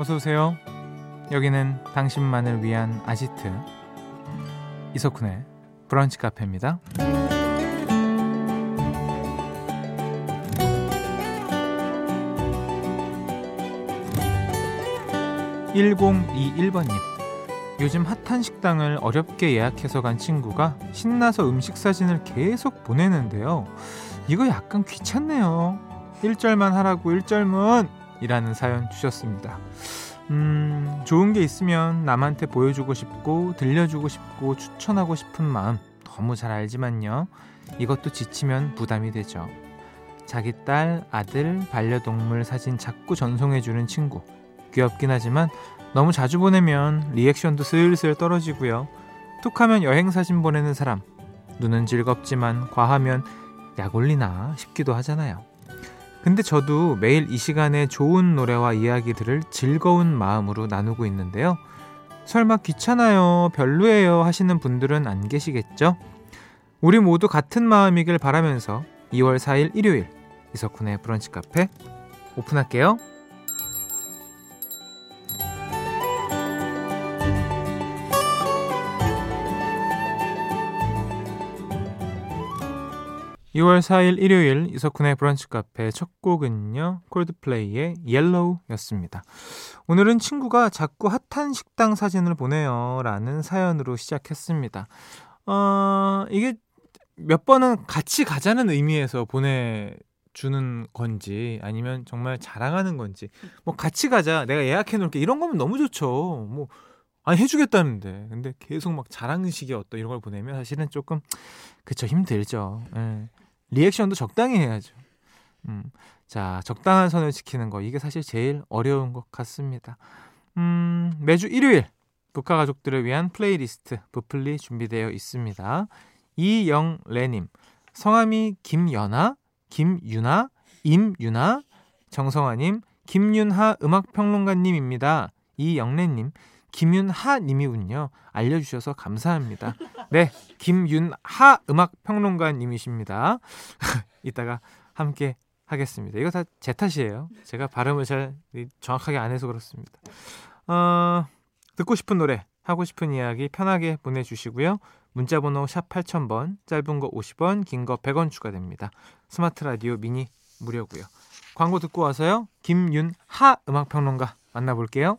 어서 오세요. 여기는 당신만을 위한 아지트 이석훈의 브런치 카페입니다. 1021번님. 요즘 핫한 식당을 어렵게 예약해서 간 친구가 신나서 음식 사진을 계속 보내는데요. 이거 약간 귀찮네요. 1절만 하라고 1절문! 이라는 사연 주셨습니다. 음, 좋은 게 있으면 남한테 보여주고 싶고, 들려주고 싶고, 추천하고 싶은 마음 너무 잘 알지만요. 이것도 지치면 부담이 되죠. 자기 딸, 아들, 반려동물 사진 자꾸 전송해주는 친구. 귀엽긴 하지만 너무 자주 보내면 리액션도 슬슬 떨어지고요. 툭 하면 여행 사진 보내는 사람. 눈은 즐겁지만 과하면 약 올리나 싶기도 하잖아요. 근데 저도 매일 이 시간에 좋은 노래와 이야기들을 즐거운 마음으로 나누고 있는데요. 설마 귀찮아요, 별로예요 하시는 분들은 안 계시겠죠? 우리 모두 같은 마음이길 바라면서 2월 4일 일요일 이석훈의 브런치 카페 오픈할게요. 2월 4일 일요일 이석훈의 브런치 카페 첫 곡은요. 콜드플레이의 옐로우였습니다. 오늘은 친구가 자꾸 핫한 식당 사진을 보내요. 라는 사연으로 시작했습니다. 어, 이게 몇 번은 같이 가자는 의미에서 보내 주는 건지 아니면 정말 자랑하는 건지 뭐 같이 가자 내가 예약해 놓을게 이런 거면 너무 좋죠. 뭐 아니 해주겠다는데 근데 계속 막 자랑식의 어떤 이런 걸 보내면 사실은 조금 그쵸 힘들죠. 예. 리액션도 적당히 해야죠. 음, 자, 적당한 선을 지키는 거 이게 사실 제일 어려운 것 같습니다. 음, 매주 일요일 브카 가족들을 위한 플레이리스트 브플리 준비되어 있습니다. 이영래님, 성함이 김연아, 김유나, 임유나, 정성아님, 김윤하 음악평론가님입니다. 이영래님, 김윤하님이군요. 알려주셔서 감사합니다. 네, 김윤하 음악 평론가님이십니다. 이따가 함께 하겠습니다. 이거 다 제 탓이에요. 제가 발음을 잘 정확하게 안 해서 그렇습니다. 어, 듣고 싶은 노래, 하고 싶은 이야기 편하게 보내주시고요. 문자번호 샵 8000번, 짧은 거 50원, 긴 거 100원 추가됩니다. 스마트 라디오 미니 무료고요. 광고 듣고 와서요. 김윤하 음악평론가 만나볼게요.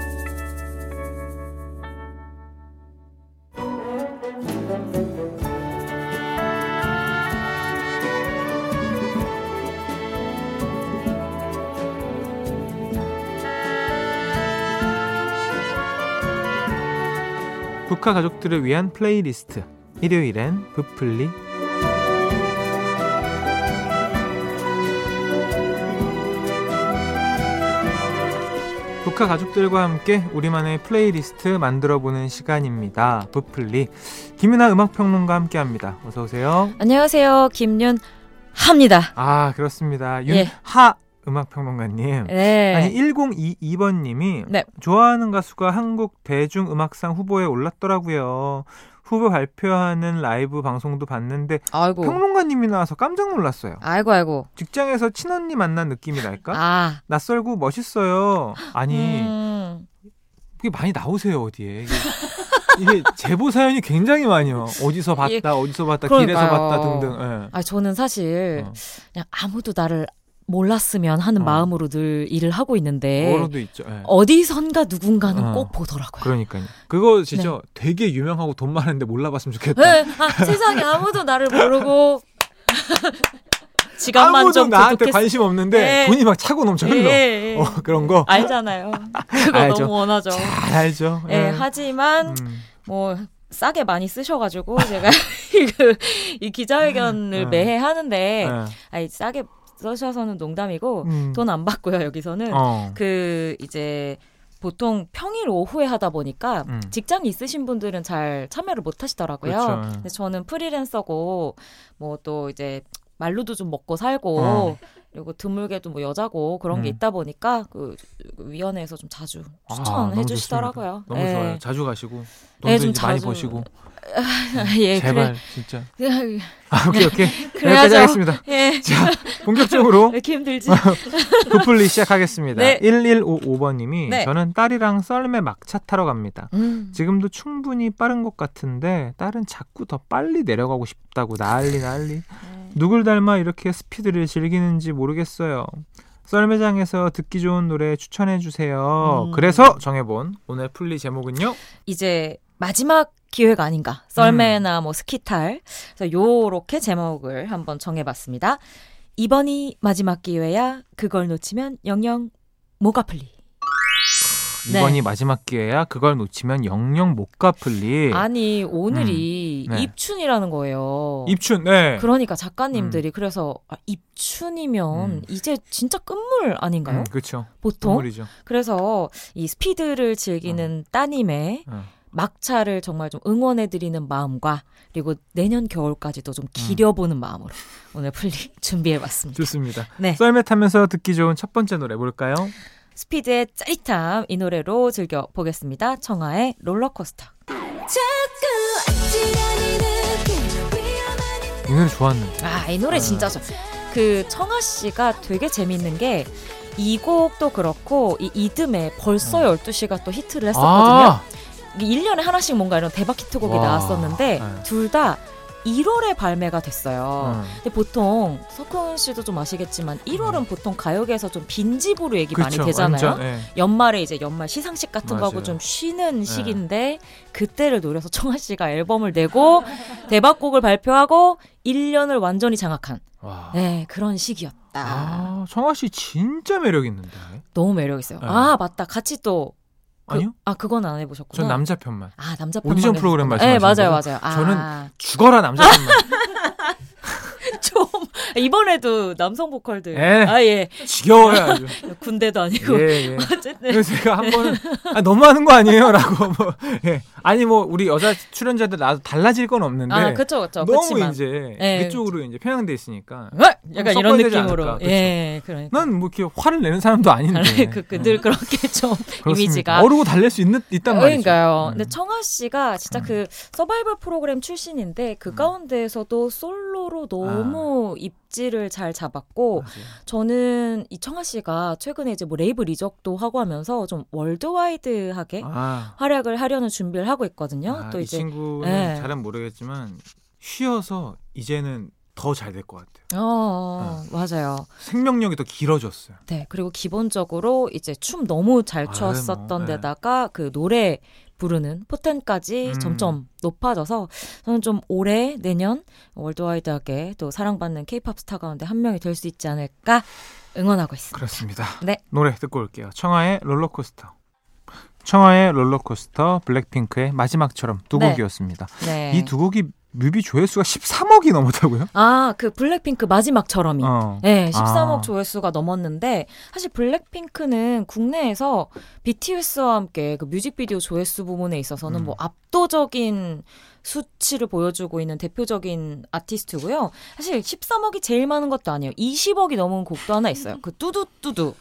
북카 가족들을 위한 플레이리스트 일요일엔 부플리 브카 가족들과 함께 우리만의 플레이리스트 만들어보는 시간입니다. 브플리 김윤하 음악평론가 함께합니다. 어서 오세요. 안녕하세요. 김윤합니다. 아 그렇습니다. 윤하 예. 음악평론가님. 네. 아니 1022번님이 네. 좋아하는 가수가 한국 대중음악상 후보에 올랐더라고요. 후보 발표하는 라이브 방송도 봤는데 아이고. 평론가님이 나와서 깜짝 놀랐어요. 아이고 아이고. 직장에서 친언니 만난 느낌이 날까? 아. 낯설고 멋있어요. 아니 음. 그게 많이 나오세요 어디에. 이게, 이게 제보 사연이 굉장히 많이요. 어디서 봤다, 예. 어디서 봤다, 그러니까요. 길에서 봤다 등등. 예. 아 저는 사실 어. 그냥 아무도 나를 몰랐으면 하는 어. 마음으로 늘 일을 하고 있는데. 네. 어디선가 누군가는 어. 꼭 보더라고요. 그러니까요. 그거 진짜 네. 되게 유명하고 돈 많은데 몰라봤으면 좋겠다. 네. 아, 세상에 아무도 나를 모르고 지갑만 아무도 나한테 부족했... 관심 없는데 네. 돈이 막 차고 넘쳐 흘러. 네. 어, 그런 거 알잖아요. 그거 알죠. 너무 원하죠. 잘 알죠. 네. 하지만 음. 뭐 싸게 많이 쓰셔가지고 제가 이 기자회견을 매해 하는데 아니 싸게 써셔서는 농담이고 음. 돈안 받고요 여기서는 어. 그 이제 보통 평일 오후에 하다 보니까 음. 직장이 있으신 분들은 잘 참여를 못 하시더라고요. 그렇죠. 근데 저는 프리랜서고 뭐 또 이제 말로도 좀 먹고 살고 어. 그리고 드물게도 뭐 여자고 그런 게 음. 있다 보니까 그, 그 위원회에서 좀 자주 아, 추천해 너무 주시더라고요. 너무 예. 좋아요. 자주 가시고 네, 돈도 좀 이제 많이 자주. 버시고 예, 제발 진짜. 그래. 아, 오케이 오케이. 그래야죠. 하겠습니다. 예. 자, 본격적으로 왜 이렇게 힘들지? 부풀리 시작하겠습니다. 네. 1155번님이 네. 저는 딸이랑 썰매 막차 타러 갑니다. 음. 지금도 충분히 빠른 것 같은데 딸은 자꾸 더 빨리 내려가고 싶다고 난리 난리. 누굴 닮아 이렇게 스피드를 즐기는지 모르겠어요. 썰매장에서 듣기 좋은 노래 추천해 주세요. 음. 그래서 정해본 오늘 풀리 제목은요. 이제 마지막 기회가 아닌가. 썰매나 뭐 스키탈. 그래서 요렇게 제목을 한번 정해봤습니다. 이번이 마지막 기회야. 그걸 놓치면 영영 목 아플리. 네. 이번이 마지막 기회야. 그걸 놓치면 영영 못 갚을리. 아니 오늘이 음. 네. 입춘이라는 거예요. 입춘. 네. 그러니까 작가님들이 그래서 아, 입춘이면 음. 이제 진짜 끝물 아닌가요? 음, 그렇죠. 보통. 선물이죠. 그래서 이 스피드를 즐기는 따님의 어. 막차를 정말 좀 응원해드리는 마음과 그리고 내년 겨울까지도 좀 기려보는 마음으로 오늘 풀리 준비해봤습니다. 좋습니다. 네. 썰매 타면서 듣기 좋은 첫 번째 노래 뭘까요? 스피드의 짜릿함 이 노래로 즐겨 보겠습니다. 청하의 롤러코스터. 이 노래 좋았는데. 아, 이 노래 진짜 좋. 그 청하 씨가 되게 재밌는 게 이 곡도 그렇고 이 이듬해 벌써 12시가 또 히트를 했었거든요. 아, 이게 1년에 하나씩 뭔가 이런 대박 히트곡이 와, 나왔었는데 네. 둘다 1월에 발매가 됐어요. 음. 근데 보통 석훈 씨도 좀 아시겠지만 1월은 보통 가요계에서 좀 빈집으로 얘기 많이 그렇죠. 되잖아요. 완전, 예. 연말에 이제 연말 시상식 같은 거 하고 맞아요. 좀 쉬는 시기인데 그때를 노려서 청아 씨가 앨범을 내고 대박곡을 발표하고 1년을 완전히 장악한 와. 네, 그런 시기였다. 아, 청아 씨 진짜 매력 있는데. 너무 매력 있어요. 네. 아, 맞다. 같이 또 그, 아니요? 아, 그건 안 해보셨구나. 전 남자 편만. 아, 남자 오디션 편만 프로그램 계셨구나. 네, 말씀하시는 맞아요? 맞아요. 아, 저는 죽어라 남자 편만. 좀 이번에도 남성 보컬들. 에. 아, 예. 지겨워요 아주. 군대도 아니고. 예, 예. 어쨌든 그래서 제가 한 번은 아, 너무 하는 거 아니에요라고 뭐 예. 아니 뭐 우리 여자 출연자들 나도 달라질 건 없는데 아, 그쵸, 그쵸. 너무 그치만. 이제 예. 그쪽으로 이제 편향돼 있으니까 어? 약간 이런 느낌으로. 않을까? 예, 그러니까. 난뭐 이렇게 화를 내는 사람도 아닌데 그, 그, 늘 그렇게 좀. 이미지가. 어르고 달랠 수 있는 있단 말이죠. 그러니까요. 음. 근데 청아 씨가 진짜 음. 그 서바이벌 프로그램 출신인데 그 음. 가운데에서도 솔로 로 너무 입지를 잘 잡았고 맞아요. 저는 이 청하 씨가 최근에 이제 뭐 레이블 이적도 하고 하면서 좀 worldwide하게 아, 활약을 하려는 준비를 하고 있거든요. 아, 또이 이제 친구는 예. 잘은 모르겠지만 쉬어서 이제는 더 잘 될 것 같아요. 어, 맞아요. 생명력이 더 길어졌어요. 네, 그리고 기본적으로 이제 춤 너무 잘 추었었던 뭐, 네. 데다가 그 노래 부르는 포텐까지 음. 점점 높아져서 저는 좀 올해 내년 worldwide하게 또 사랑받는 케이팝 스타 가운데 한 명이 될 수 있지 않을까 응원하고 있습니다. 그렇습니다. 네. 노래 듣고 올게요. 청하의 롤러코스터. 청하의 롤러코스터, 블랙핑크의 마지막처럼 두 네. 곡이었습니다. 네. 이 두 곡이 뮤비 조회수가 13억이 넘었다고요? 아, 그 블랙핑크 마지막처럼이. 어. 네, 13억 아. 조회수가 넘었는데 사실 블랙핑크는 국내에서 BTS와 함께 그 뮤직비디오 조회수 부분에 있어서는 음. 뭐 압도적인 수치를 보여주고 있는 대표적인 아티스트고요. 사실 13억이 제일 많은 것도 아니에요. 20억이 넘은 곡도 하나 있어요. 그 뚜두뚜두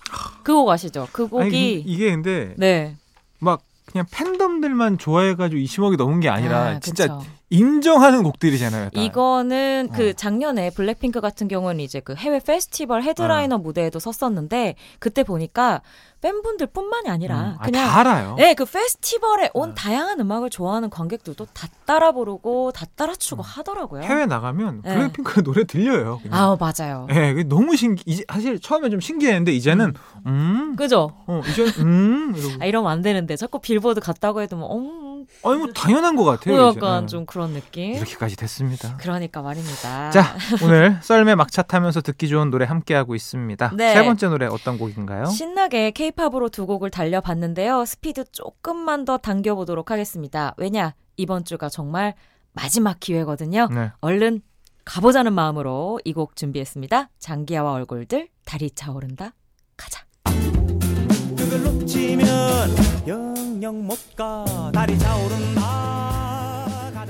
그 곡 아시죠? 그 곡이 아니, 이게 근데 네. 막 그냥 팬덤들만 좋아해가지고 20억이 넘은 게 아니라 아, 진짜. 인정하는 곡들이잖아요. 다. 이거는 어. 그 작년에 블랙핑크 같은 경우는 이제 그 해외 페스티벌 헤드라이너 무대에도 섰었는데 그때 보니까 팬분들뿐만이 아니라 음. 아, 그냥 다 알아요. 네, 그 페스티벌에 온 어. 다양한 음악을 좋아하는 관객들도 다 따라 부르고 다 따라 추고 하더라고요. 음. 해외 나가면 네. 블랙핑크 노래 들려요. 그냥. 아, 맞아요. 예, 그게 너무 신기. 이제 사실 처음에 좀 신기했는데 이제는 음, 그죠? 어, 이제 음, 이러고. 아, 이러면 안 되는데 자꾸 빌보드 갔다고 해도 뭐, 음, 아니 뭐 당연한 것 같아요. 뭐 이제. 약간 예. 좀 그런 느낌. 이렇게까지 됐습니다. 그러니까 말입니다. 자, 오늘 썰매 막차 타면서 듣기 좋은 노래 함께 하고 있습니다. 네. 세 번째 노래 어떤 곡인가요? 신나게 케이팝으로 두 곡을 달려봤는데요. 스피드 조금만 더 당겨보도록 하겠습니다. 왜냐? 이번 주가 정말 마지막 기회거든요. 네. 얼른 가보자는 마음으로 이 곡 준비했습니다. 장기하와 얼굴들, 달이 차오른다. 가자. 영영 못 가 다리 차오른다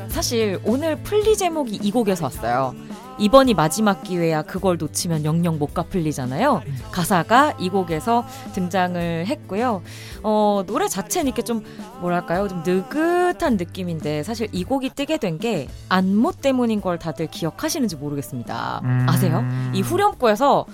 사실 오늘 플리 제목이 이 곡에서 왔어요. 이번이 마지막 기회야 그걸 놓치면 영영 못가 플리잖아요. 가사가 이 곡에서 등장을 했고요. 어, 노래 자체는 이렇게 좀 뭐랄까요? 좀 느긋한 느낌인데 사실 이 곡이 뜨게 된 게 안무 때문인 걸 다들 기억하시는지 모르겠습니다. 음. 아세요? 이 후렴구에서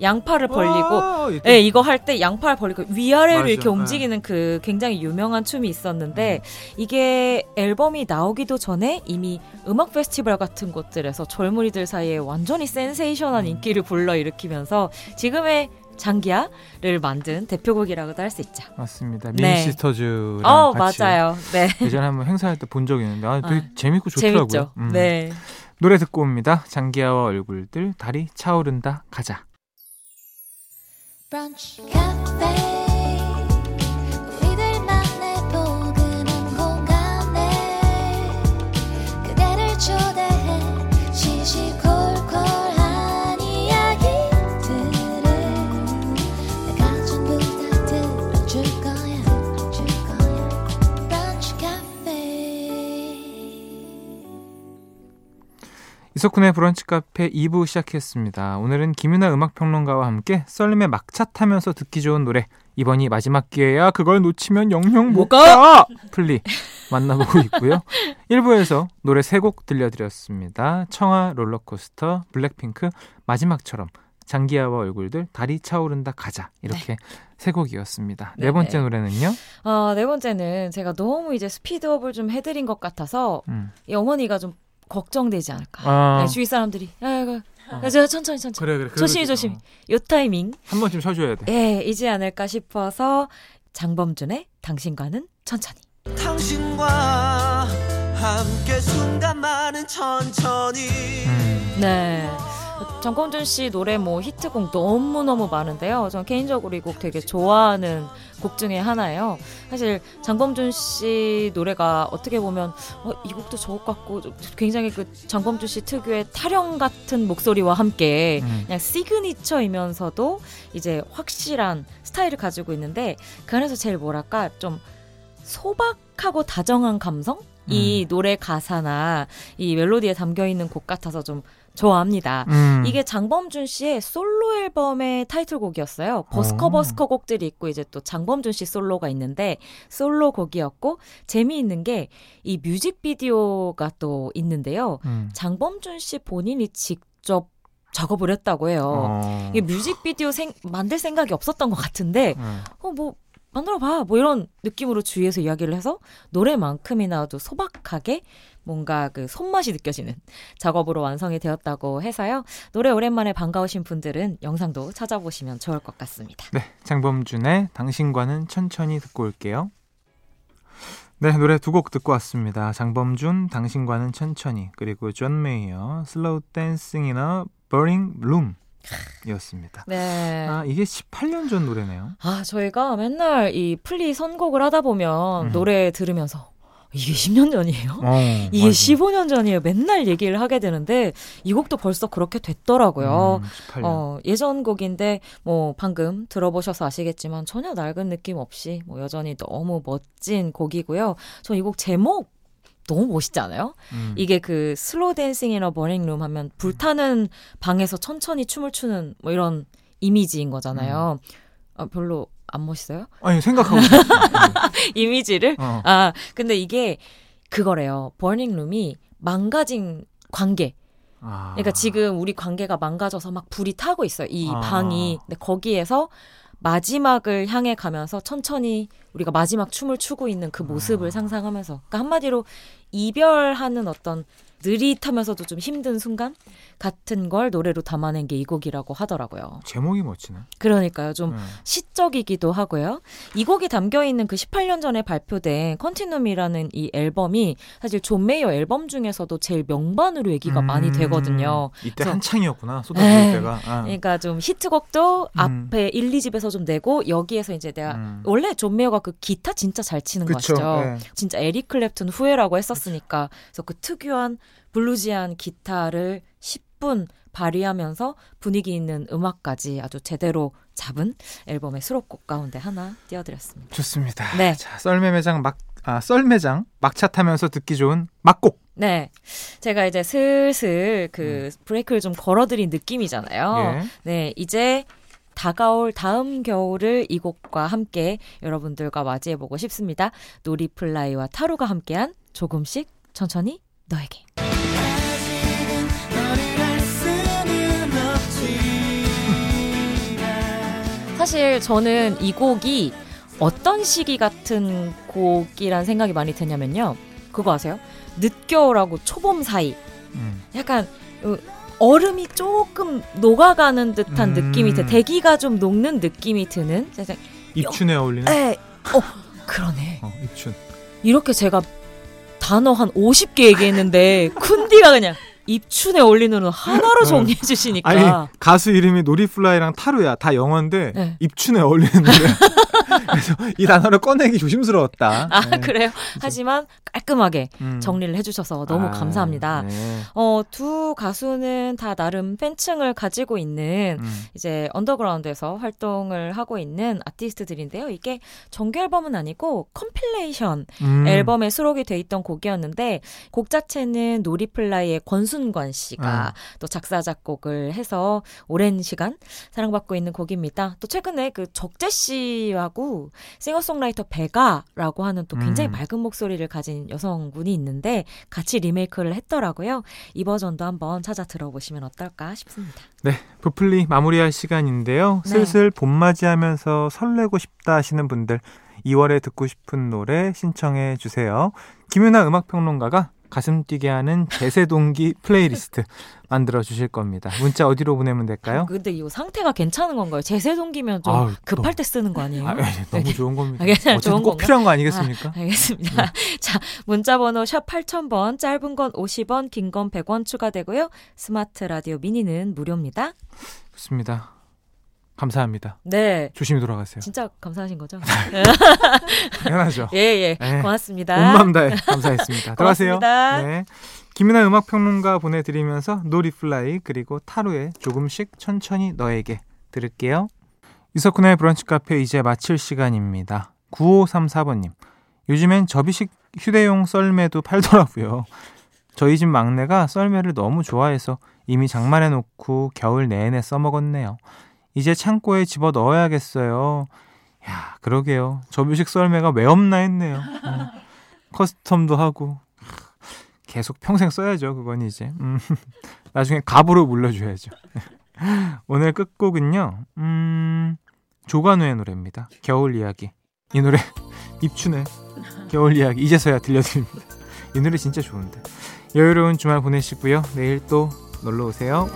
양팔을 벌리고 와, 이게 네, 이거 할 때 양팔 벌리고 위아래로 맞아. 이렇게 움직이는 그 굉장히 유명한 춤이 있었는데 이게 앨범이 나오기도 전에 이미 음악 페스티벌 같은 곳들에서 젊은이들 사이에 완전히 센세이션한 인기를 불러일으키면서 지금의 장기야를 만든 대표곡이라고도 할 수 있죠. 맞습니다. 네. 미니시스터즈랑 어, 같이 맞아요. 네. 예전에 한번 행사할 때 본 적이 있는데 아, 되게 아, 재밌고 좋더라고요. 음. 네. 노래 듣고 옵니다. 장기하와 얼굴들 다리 차오른다 가자. 브런 이석훈의 브런치 카페 2부 시작했습니다. 오늘은 김윤하 음악평론가와 함께 썰림의 막차 타면서 듣기 좋은 노래 이번이 마지막 기회야 그걸 놓치면 영영 못 가! 플리 만나보고 있고요. 1부에서 노래 3곡 들려드렸습니다. 청하 롤러코스터, 블랙핑크, 마지막처럼 장기하와 얼굴들 달이 차오른다 가자 이렇게 세 곡이었습니다. 네 네네. 번째 노래는요. 어, 네 번째는 제가 너무 이제 speed up을 좀 해드린 것 같아서 음. 이 어머니가 좀 걱정되지 않을까. 아. 네, 주위 사람들이. 야, 이거. 야, 저 천천히 천천히. 그래 그래. 조심히 조심히. 요 타이밍 한 번쯤 쉬어줘야 돼. 예 이지 않을까 싶어서 장범준의 당신과는 천천히. 당신과 함께 순간만은 천천히. 음. 네 장범준 씨 노래 뭐 히트곡 너무 너무 많은데요. 전 개인적으로 이 곡 되게 좋아하는 곡 중에 하나예요. 사실 장범준 씨 노래가 어떻게 보면 어, 이 곡도 저곡 같고 좀 굉장히 그 장범준 씨 특유의 타령 같은 목소리와 함께 음. 그냥 시그니처이면서도 이제 확실한 스타일을 가지고 있는데 그 안에서 제일 뭐랄까 좀 소박하고 다정한 감성? 이 노래 가사나 이 멜로디에 담겨 있는 곡 같아서 좀 좋아합니다. 음. 이게 장범준 씨의 솔로 앨범의 타이틀곡이었어요. 버스커 어. 버스커 곡들이 있고 이제 또 장범준 씨 솔로가 있는데 솔로 곡이었고 재미있는 게 이 뮤직비디오가 또 있는데요. 음. 장범준 씨 본인이 직접 작업을 했다고 해요. 어. 이게 뮤직비디오 생, 만들 생각이 없었던 것 같은데 음. 어 뭐 만들어봐 뭐 이런 느낌으로 주위에서 이야기를 해서 노래만큼이나도 소박하게 뭔가 그 손맛이 느껴지는 작업으로 완성이 되었다고 해서요 노래 오랜만에 반가우신 분들은 영상도 찾아보시면 좋을 것 같습니다. 네, 장범준의 당신과는 천천히 듣고 올게요. 네, 노래 두 곡 듣고 왔습니다. 장범준, 당신과는 천천히, 그리고 존 메이어, in a Burning Room 이었습니다. 네. 아, 이게 18년 전 노래네요. 아, 저희가 맨날 이 플리 선곡을 하다 보면 음. 노래 들으면서 이게 10년 전이에요? 어, 이게 맞아. 15년 전이에요. 맨날 얘기를 하게 되는데 이 곡도 벌써 그렇게 됐더라고요. 음, 18년. 어, 예전 곡인데 뭐 방금 들어보셔서 아시겠지만 전혀 낡은 느낌 없이 뭐 여전히 너무 멋진 곡이고요. 저 이 곡 제목 너무 멋있지 않아요? 음. 이게 그 Slow Dancing in a Burning Room 하면 불타는 방에서 천천히 춤을 추는 뭐 이런 이미지인 거잖아요. 음. 아, 별로 안 멋있어요? 아니, 생각하고. 이미지를? 어. 아, 근데 이게 그거래요. burning room이 망가진 관계. 아. 그러니까 지금 우리 관계가 망가져서 막 불이 타고 있어요. 이 아. 방이. 근데 거기에서 마지막을 향해 가면서 천천히 우리가 마지막 춤을 추고 있는 그 모습을 아. 상상하면서. 그러니까 한마디로 이별하는 어떤 느릿하면서도 좀 힘든 순간 같은 걸 노래로 담아낸 게 이 곡이라고 하더라고요. 제목이 멋지네. 그러니까요. 좀 음. 시적이기도 하고요. 이 곡이 담겨 있는 그 18년 전에 발표된 Continuum이라는 이 앨범이 사실 존 메이어 앨범 중에서도 제일 명반으로 얘기가 많이 음. 되거든요. 이때 그래서- 한창이었구나. 네. 쏟아질 때가. 아. 그러니까 좀 히트곡도 음. 앞에 1, 2집에서 좀 내고 여기에서 이제 내가 음. 원래 존 메이어가 그 기타 진짜 잘 치는 거 그쵸. 아시죠? 네. 진짜 에릭 클랩튼 후예라고 했었으니까 그래서 그 특유한 bluesy한 기타를 10분 발휘하면서 분위기 있는 음악까지 아주 제대로 잡은 앨범의 수록곡 가운데 하나 띄워드렸습니다. 좋습니다. 네. 자, 썰매 매장 막, 아, 썰매장 막차 타면서 듣기 좋은 막곡. 네. 제가 이제 슬슬 그 브레이크를 좀 걸어드린 느낌이잖아요. 음. 예. 네. 이제 다가올 다음 겨울을 이 곡과 함께 여러분들과 맞이해보고 싶습니다. 노리플라이와 타루가 함께한 조금씩 천천히 너에게. 사실 저는 이 곡이 어떤 시기 같은 곡이란 생각이 많이 드냐면요. 그거 아세요? 늦겨울하고 초봄 사이. 음. 약간 어, 얼음이 조금 녹아가는 듯한 음. 느낌이 드 대기가 좀 녹는 느낌이 드는 입춘에 어울리는? 에, 어 그러네 어, 입춘. 이렇게 제가 단어 한 50개 얘기했는데 쿤디가 그냥 입춘에 어울리는 하나로 어. 정리해 주시니까 아니, 가수 이름이 노리플라이랑 타루야. 다 영어인데, 네. 입춘에 어울리는데. 그래서 이 단어를 꺼내기 조심스러웠다. 아 네. 그래요 하지만 깔끔하게 음. 정리를 해주셔서 너무 아, 감사합니다 네. 어 두 가수는 다 나름 팬층을 가지고 있는 음. 이제 언더그라운드에서 활동을 하고 있는 아티스트들인데요. 이게 정규 앨범은 아니고 compilation 음. 앨범에 수록이 돼 있던 곡이었는데 곡 자체는 노리플라이의 권순관 씨가 아. 또 작사 작곡을 해서 오랜 시간 사랑받고 있는 곡입니다. 또 최근에 그 적재 씨 하고 싱어송라이터 베가라고 하는 또 굉장히 음. 맑은 목소리를 가진 여성분이 있는데 같이 리메이크를 했더라고요. 이 버전도 한번 찾아 들어보시면 어떨까 싶습니다. 네, 브플리 마무리할 시간인데요. 네. 슬슬 봄 맞이하면서 설레고 싶다 하시는 분들 2월에 듣고 싶은 노래 신청해 주세요. 김윤하 음악평론가가 가슴 뛰게 하는 제세동기 플레이리스트 만들어 주실 겁니다. 문자 어디로 보내면 될까요? 근데 이 상태가 괜찮은 건가요? 제세 동기면 좀 아우, 급할 너- 때 쓰는 거 아니에요? 아, 예, 너무 좋은 겁니다. 아, 좋은 꼭 건가? 필요한 거 아니겠습니까? 네. 아, 알겠습니다. 자, 문자 번호 샵 8000번, 짧은 건 50원, 긴 건 100원 추가되고요. 스마트 라디오 미니는 무료입니다. 좋습니다. 감사합니다. 네. 조심히 돌아가세요. 진짜 감사하신 거죠? 당연하죠. 예, 예. 네. 고맙습니다. 온맘 다해 감사했습니다. 들어가세요. 네. 김윤하 음악평론가 보내드리면서 노리플라이 그리고 타루의 조금씩 천천히 너에게 들을게요. 이석훈의 브런치 카페 이제 마칠 시간입니다. 9534번님. 요즘엔 접이식 휴대용 썰매도 팔더라고요. 저희 집 막내가 썰매를 너무 좋아해서 이미 장만해 놓고 겨울 내내 써먹었네요. 이제 창고에 집어 넣어야겠어요. 야, 그러게요. 접이식 썰매가 왜 없나 했네요. 음, 커스텀도 하고 계속 평생 써야죠. 그건 이제 음, 나중에 갑으로 물려줘야죠. 오늘 끝곡은요. 음, 조관우의 노래입니다. 겨울 이야기. 이 노래 입춘의 겨울 이야기 이제서야 들려드립니다. 이 노래 진짜 좋은데. 여유로운 주말 보내시고요. 내일 또 놀러 오세요.